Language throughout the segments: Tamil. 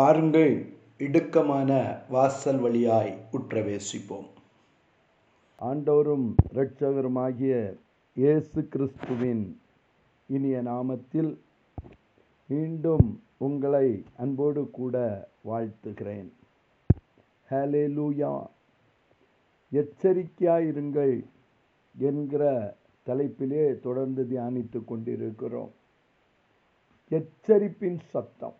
பாருங்கள் இடுக்கமான வாசல் வழியாய் உற்றவேசிப்போம். ஆண்டவரும் இரட்சகருமாகிய இயேசு கிறிஸ்துவின் இனிய நாமத்தில் மீண்டும் உங்களை அன்போடு கூட வாழ்த்துகிறேன். ஹalleluya. எச்சரிக்கையாயிருங்கள் என்கிற தலைப்பிலே தொடர்ந்து தியானித்து கொண்டிருக்கிறோம். எச்சரிப்பின் சத்தம்.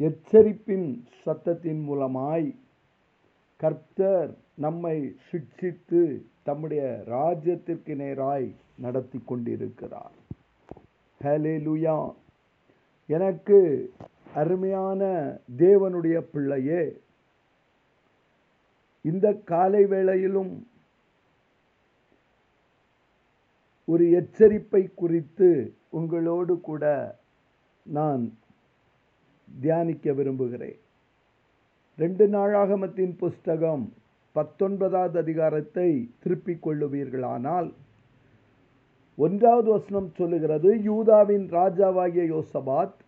எச்சரிப்பின் சத்தத்தின் மூலமாய் கர்த்தர் நம்மை சிக்ஷித்து தம்முடைய ராஜ்யத்திற்கு நேராய் நடத்தி கொண்டிருக்கிறார். ஹalleluya எனக்கு அருமையான தேவனுடைய பிள்ளையே இந்த காலை வேளையிலும் ஒரு எச்சரிப்பை குறித்து உங்களோடு கூட நான் தியானிக்க விரும்புகிறேன். ரெண்டு நாளாகமத்தின் புஸ்தகம் பத்தொன்பதாவது அதிகாரத்தை திருப்பிக் கொள்ளுவீர்களானால் ஒன்றாவது வசனம் சொல்லுகிறது யூதாவின் ராஜாவாகிய யோசபாத்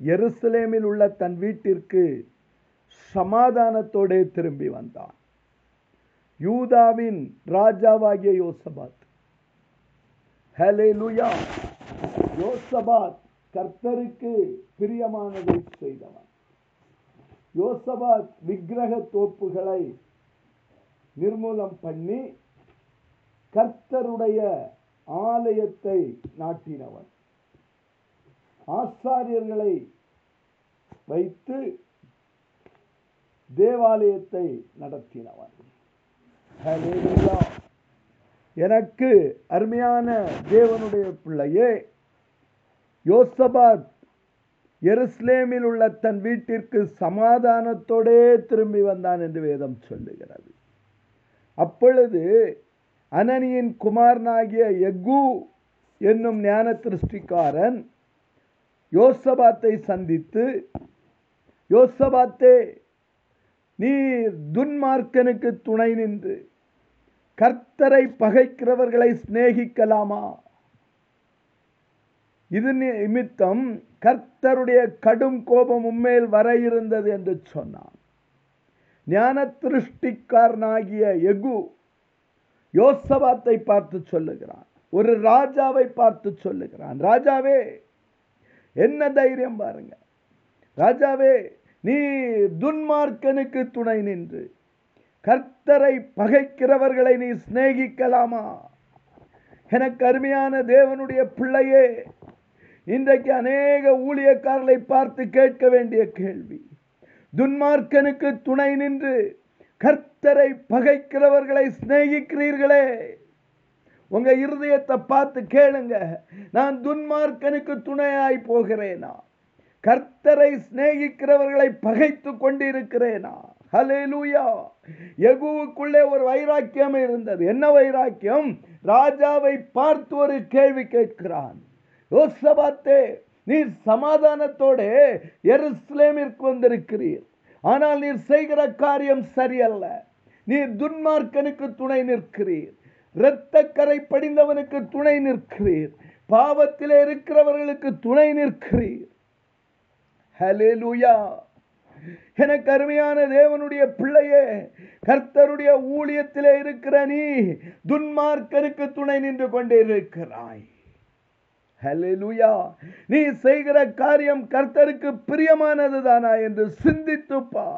எருசலேமில் உள்ள தன் வீட்டிற்கு சமாதானத்தோடே திரும்பி வந்தான். யூதாவின் ராஜாவாகிய யோசபாத் ஹalleluya யோசபாத் கர்த்தருக்கு பிரியமானதை செய்தவன். யோசபாத் விக்கிரக தோப்புகளை நிர்மூலம் பண்ணி கர்த்தருடைய ஆலயத்தை நாட்டினவன். ஆசாரியர்களை வைத்து தேவாலயத்தை நடத்தினவன். எனக்கு அருமையான தேவனுடைய பிள்ளையே யோசபாத் எருஸ்லேமில் உள்ள தன் வீட்டிற்கு சமாதானத்தோடே திரும்பி வந்தான் என்று வேதம் சொல்லுகிறது. அப்பொழுது அனனியின் குமாரனாகிய எகு என்னும் ஞான திருஷ்டிக்காரன் யோசபாத்தை சந்தித்து யோசபாத்தே நீர் துன்மார்க்கனுக்கு துணை நின்று கர்த்தரை பகைக்கிறவர்களை சிநேகிக்கலாமா? இது நிமித்தம் கர்த்தருடைய கடும் கோபம் உண்மையில் வர இருந்தது என்று சொன்னான். ஞான திருஷ்டிக்காரனாகிய எகு யோசபாத்தை பார்த்து சொல்லுகிறான். ஒரு ராஜாவை பார்த்து சொல்லுகிறான். ராஜாவே என்ன தைரியம் பாருங்க. ராஜாவே நீ துன்மார்க்கனுக்கு துணை நின்று கர்த்தரை பகைக்கிறவர்களை நீ சிநேகிக்கலாமா? எனக்கு அருமையான தேவனுடைய பிள்ளையே இன்றைக்கு அநேக ஊழியக்காரர்களை பார்த்து கேட்க வேண்டிய கேள்வி. துன்மார்க்கனுக்கு துணை நின்று கர்த்தரை பகைக்கிறவர்களை சிநேகிக்கிறீர்களே. உங்க இருதயத்தை பார்த்து கேளுங்க. நான் துன்மார்க்கனுக்கு துணையாய் போகிறேனா? கர்த்தரை சிநேகிக்கிறவர்களை பகைத்து கொண்டிருக்கிறேனா? ஹலேலூயா எகுவுக்குள்ளே ஒரு வைராக்கியம் இருந்தது. என்ன வைராக்கியம்? ராஜாவை பார்த்து ஒரு கேள்வி கேட்கிறான். யோசபாத்தே நீர் சமாதானத்தோடு எருஸ்லேமிற்கு வந்திருக்கிறீர். ஆனால் நீர் செய்கிற காரியம் சரியல்ல. நீர் துன்மார்க்கனுக்கு துணை நிற்கிறீர். இரத்தக்கரை கரை படிந்தவனுக்கு துணை நிற்கிறீர். பாவத்திலே இருக்கிறவர்களுக்கு துணை நிற்கிறீர். ஹலேலூயா எனக்கு அருமையான தேவனுடைய பிள்ளையே கர்த்தருடைய ஊழியத்திலே இருக்கிற நீ துன்மார்க்கனுக்கு துணை நின்று கொண்டே இருக்கிறாய். ஹலெலுயா நீ செய்கிற காரியம் கர்த்தருக்கு பிரியமானது தானா என்று சிந்தித்துப்பா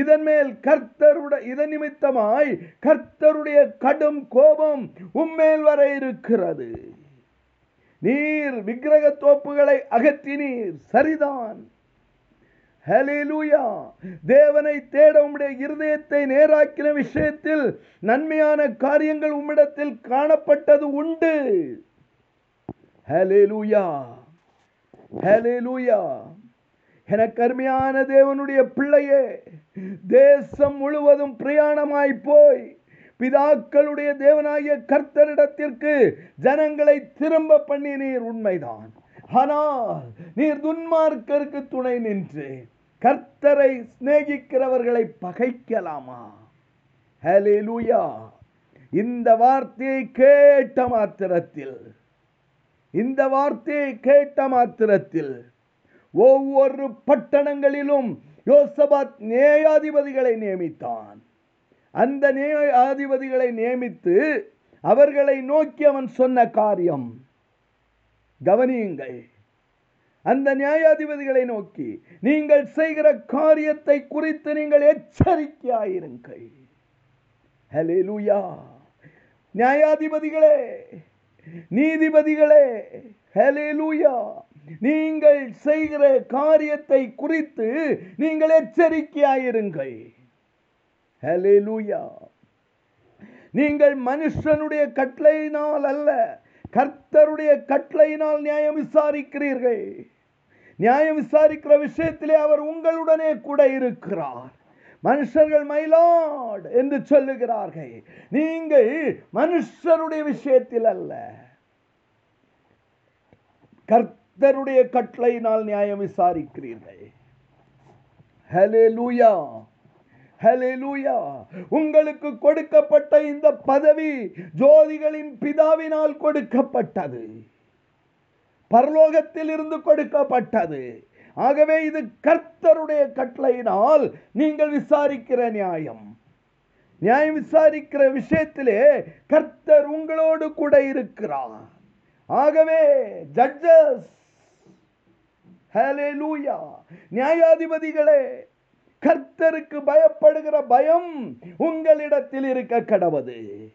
இதன் மேல் கர்த்தருடைய இதன் நிமித்தமாய் கர்த்தருடைய கடும் கோபம் உம்மேல் வர இருக்கிறது. நீர் விக்கிரக தோப்புகளை அகற்றினீர் சரிதான். ஹலேலூயா தேவனை தேட உம்முடைய இருதயத்தை நேராக்கின விஷயத்தில் நன்மையான காரியங்கள் உம்மிடத்தில் காணப்பட்டது உண்டு. ஹலேலூயா ஹலேலூயா எனக்கு அருமையான தேவனுடைய பிள்ளையே தேசம் முழுவதும் பிரயாணமாய் போய் பிதாக்களுடைய தேவனாகிய கர்த்தரிடத்திற்கு ஜனங்களை திரும்ப பண்ணி நீர் உண்மைதான். ஆனால் நீர் துன்மார்க்கருக்கு துணை நின்று கர்த்தரை சிநேகிக்கிறவர்களை பகைக்கலாமா? ஹalleluya. இந்த வார்த்தையை கேட்ட மாத்திரத்தில் இந்த வார்த்தையை கேட்ட மாத்திரத்தில் ஒவ்வொரு பட்டணங்களிலும் யோசபாத் நியாயாதிபதிகளை நியமித்தான். அந்த நியாயாதிபதிகளை நியமித்து அவர்களை நோக்கி அவன் சொன்ன காரியம் கவனியுங்கள். அந்த நியாயாதிபதிகளை நோக்கி நீங்கள் செய்கிற காரியத்தை குறித்து நீங்கள் எச்சரிக்கையாயிருங்கள். ஹalleluya. நியாயாதிபதிகளே நீதிபதிகளே ஹலேலூயா நீங்கள் செய்கிற காரியத்தை குறித்து நீங்கள் எச்சரிக்கையாயிருங்கள். ஹலேலூயா நீங்கள் மனுஷனுடைய கட்டளையினால் அல்ல கர்த்தருடைய கட்டளையினால் நியாயம் விசாரிக்கிறீர்கள். நியாயம் விசாரிக்கிற விஷயத்திலே அவர் உங்களுடனே கூட இருக்கிறார். மனுஷர்கள் மயிலாட் என்று சொல்லுகிறார்கள். நீங்கள் மனுஷருடைய விஷயத்தில் அல்ல. கர்த்தருடைய கட்டளையினால் நியாயம் விசாரிக்கிறீர்கள். ஹalleluya ஹalleluya உங்களுக்கு கொடுக்கப்பட்ட இந்த பதவி ஜோதிகளின் பிதாவினால் கொடுக்கப்பட்டது. பரலோகத்தில் இருந்து கொடுக்கப்பட்டது. ஆகவே இது கர்த்தருடைய கட்டளையினால் நீங்கள் விசாரிக்கிற நியாயம். நியாயம் விசாரிக்கிற விஷயத்திலே கர்த்தர் உங்களோடு கூட இருக்கிறார். ஆகவே ஜட்ஜஸ் ஹalleluya நியாயாதிபதிகளே கர்த்தருக்கு பயப்படுகிற பயம் உங்களிடத்தில் இருக்க கடவுது.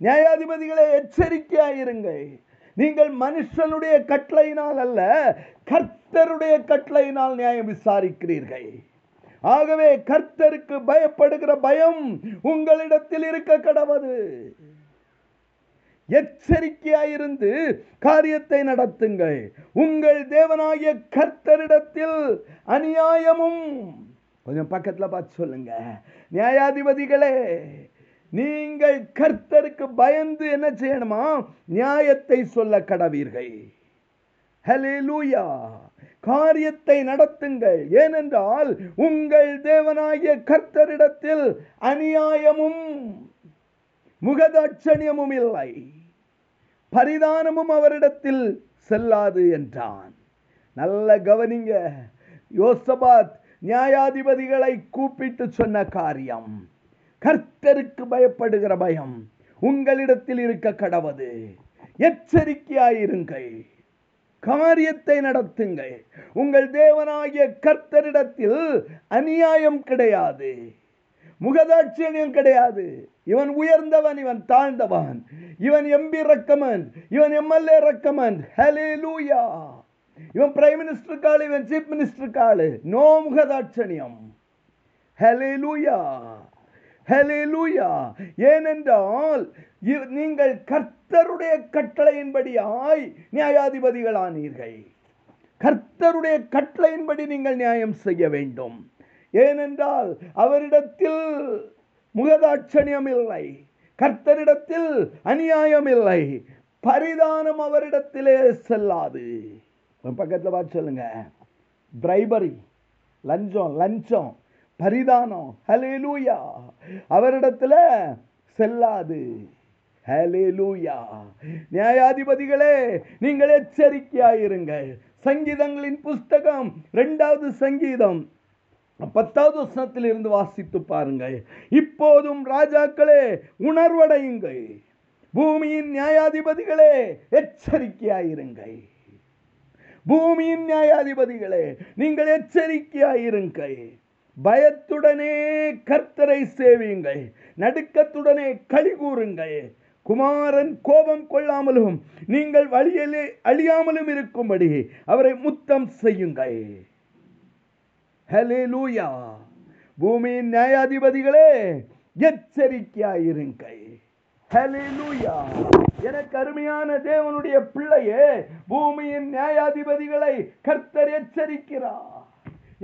நியாயாதிபதிகளை எச்சரிக்கையாயிருங்கள். நீங்கள் மனுஷனுடைய கட்டளையினால் அல்ல கர்த்த கர்த்தருடைய கட்டளையினால் நியாயம் விசாரிக்கிறீர்கள். ஆகவே கர்த்தருக்கு பயப்படுகிற பயம் உங்களிடத்தில் இருக்க கடவது. எச்சரிக்கையாயிருந்து காரியத்தை நடத்துங்கள். உங்கள் தேவனாகிய கர்த்தரிடத்தில் அநியாயமும் கொஞ்சம் பக்கத்துல பார்த்து சொல்லுங்க. நியாயாதிபதிகளே நீங்கள் கர்த்தருக்கு பயந்து என்ன செய்யணுமா? நியாயத்தை சொல்ல கடவீர்கள். ஹalleluya காரியத்தை நடத்துங்கள். ஏனென்றால் உங்கள் தேவனாகிய கர்த்தரிடத்தில் அநியாயமும் முகதாட்சணியமும் இல்லை. பரிதானமும் அவரிடத்தில் செல்லாது என்றான். நல்ல கவனிங்க. யோசபாத் நியாயாதிபதிகளை கூப்பிட்டு சொன்ன காரியம் கர்த்தருக்கு பயப்படுகிற பயம் உங்களிடத்தில் இருக்க கடவது. எச்சரிக்கையாயிருங்கள். காரியத்தை நடத்துங்கள். உங்கள் தேவனாகிய கர்த்தரிடத்தில் அநியாயம் கிடையாது. முகதாட்சியம் கிடையாது. இவன் உயர்ந்தவன் இவன் தாழ்ந்தவன். இவன் எம்பி ரெக்கமெண்ட் இவன் எம்எல்ஏ ரெக்கமெண்ட் லூயா இவன் பிரைம் மினிஸ்டர் காலு இவன் சீஃப் மினிஸ்டர் காலு. நோ முகதாட்சணியம். ஹalleluya ஹalleluya ஏனென்றால் நீங்கள் கர்த்தருடைய கட்டளையின்படியாய் நியாயாதிபதிகளானீர்கள். கர்த்தருடைய கட்டளையின்படி நீங்கள் நியாயம் செய்ய வேண்டும். ஏனென்றால் அவரிடத்தில் முகதாட்சணியம் இல்லை. கர்த்தரிடத்தில் அநியாயம் இல்லை. பரிதானம் அவரிடத்திலே செல்லாது. பக்கத்தில் பார்த்து சொல்லுங்க. பிரைபரி லஞ்சம் லஞ்சம். பரிதானம். லூயா அவரிடத்துல செல்லாது. ஹலே லூயா நியாயாதிபதிகளே நீங்கள் எச்சரிக்கையாயிருங்கள் சங்கீதங்களின் புஸ்தகம் ரெண்டாவது சங்கீதம். பத்தாவது வசனத்தில் இருந்து வாசித்து பாருங்கள். இப்போதும் ராஜாக்களே உணர்வடையுங்கள். பூமியின் நியாயாதிபதிகளே எச்சரிக்கையாயிருங்கள் பூமியின் நியாயாதிபதிகளே நீங்கள் எச்சரிக்கையாயிருங்கள் பயத்துடனே கர்த்தரை சேவியுங்கள். நடுக்கத்துடனே களி கூறுங்கள். குமாரன் கோபம் கொள்ளாமலும் நீங்கள் வழியிலே அழியாமலும் இருக்கும்படி அவரை முத்தம் செய்யுங்கள். ஹalleluya. பூமியின் நியாயாதிபதிகளே எச்சரிக்கையாயிருங்கள். ஹalleluya. எனக்கு அருமையான தேவனுடைய பிள்ளையே பூமியின் நியாயாதிபதிகளை கர்த்தர் எச்சரிக்கிறார்.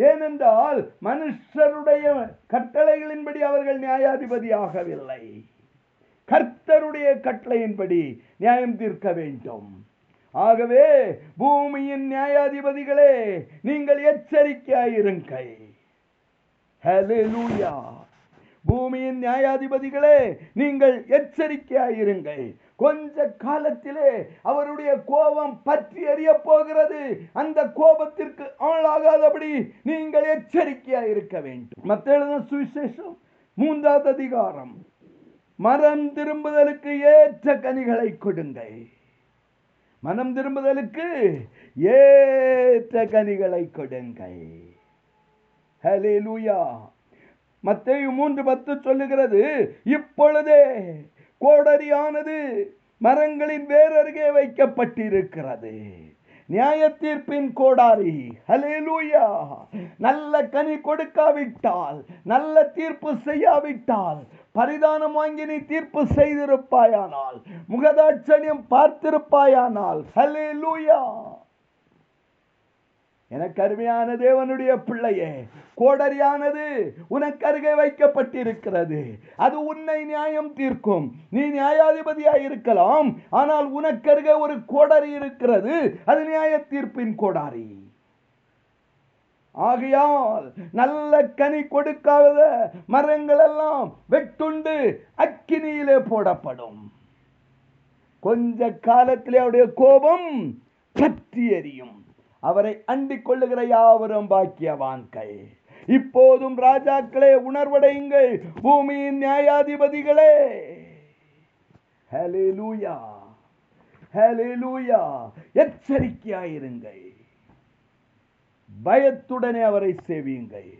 ஏனென்றால் மனுஷருடைய கட்டளைகளின்படி அவர்கள் நியாயாதிபதி ஆகவில்லை கர்த்தருடைய கட்டளையின்படி நியாயம் தீர்க்க வேண்டும். ஆகவே பூமியின் நியாயாதிபதிகளே நீங்கள் எச்சரிக்கையாயிருங்கள் பூமியின் நியாயாதிபதிகளே நீங்கள் எச்சரிக்கையாயிருங்கள் கொஞ்ச காலத்திலே அவருடைய கோபம் பற்றி எறிய போகிறது. அந்த கோபத்திற்கு ஆளாகாதபடி நீங்கள் எச்சரிக்கையா இருக்க வேண்டும். மற்ற சுவிசேஷம் மூன்றாவது அதிகாரம். மரம் திரும்புதலுக்கு ஏற்ற கனிகளை கொடுங்கள். மனம் திரும்புதலுக்கு ஏற்ற கனிகளை கொடுங்கள். லூயா மத்தேயு மூன்று பத்து சொல்லுகிறது இப்பொழுதே கோடரியானது மரங்களின் வேறருகே வைக்கப்பட்டிருக்கிறது. நியாய தீர்ப்பின் கோடாரி ஹலேலூயா நல்ல கனி கொடுக்காவிட்டால் நல்ல தீர்ப்பு செய்யாவிட்டால் பரிதானம் வாங்கி நீ தீர்ப்பு செய்திருப்பாயானால் முகதாட்சணியம் பார்த்திருப்பாயானால் ஹalleluya. எனக்கு அருமையான தேவனுடைய பிள்ளையே கோடரியானது உனக்கு அருகே வைக்கப்பட்டிருக்கிறது. அது உன்னை நியாயம் தீர்க்கும். நீ நியாயாதிபதியாக இருக்கலாம் ஆனால் உனக்கு அருகே ஒரு கோடரி இருக்கிறது அது நியாய தீர்ப்பின் கோடாரி. ஆகையால் நல்ல கனி கொடுக்காத மரங்கள் எல்லாம் வெட்டுண்டு அக்கினியிலே போடப்படும். கொஞ்ச காலத்திலே அவருடைய கோபம் பற்றி எறியும் அவரை அண்டிக் கொள்ளுகிற யாவரும் பாக்கியவான்கள் இப்போதும் ராஜாக்களே உணர்வடையுங்கள். பூமியின் நியாயாதிபதிகளே. ஹalleluya. ஹalleluya. எச்சரிக்கையாயிருங்கள். பயத்துடனே அவரை சேவியுங்கள்.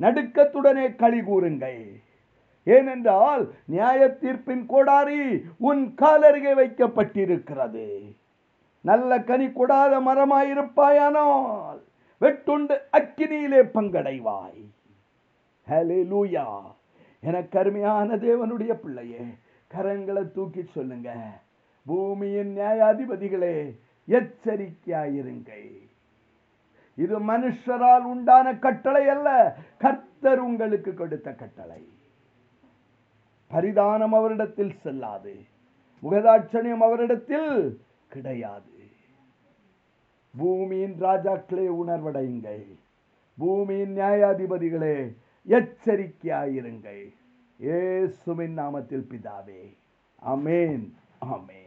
நடுக்கத்துடனே களி கூறுங்கள். ஏனென்றால் நியாய தீர்ப்பின் கோடாரி உன் காலருகே வைக்கப்பட்டிருக்கிறது. நல்ல கனி கொடாத மரமாயிருப்பாயானால் வெட்டுண்டு அக்கினியிலே பங்கடைவாய். லூயா எனக்கு அருமையான தேவனுடைய பிள்ளையே கரங்களை தூக்கி சொல்லுங்க. பூமியின் நியாயாதிபதிகளே எச்சரிக்கையாயிருங்கள். இது மனுஷரால் உண்டான கட்டளை அல்ல கர்த்தர் உங்களுக்கு கொடுத்த கட்டளை. பரிதானம் அவரிடத்தில் செல்லாது. முகதாட்சணியம் அவரிடத்தில் கிடையாது. பூமியின் ராஜாக்களே உணர்வடையுங்கள். பூமியின் நியாயாதிபதிகளே எச்சரிக்கையாயிருங்கள். இயேசுவின் நாமத்தில் பிதாவே. அமேன் அமேன்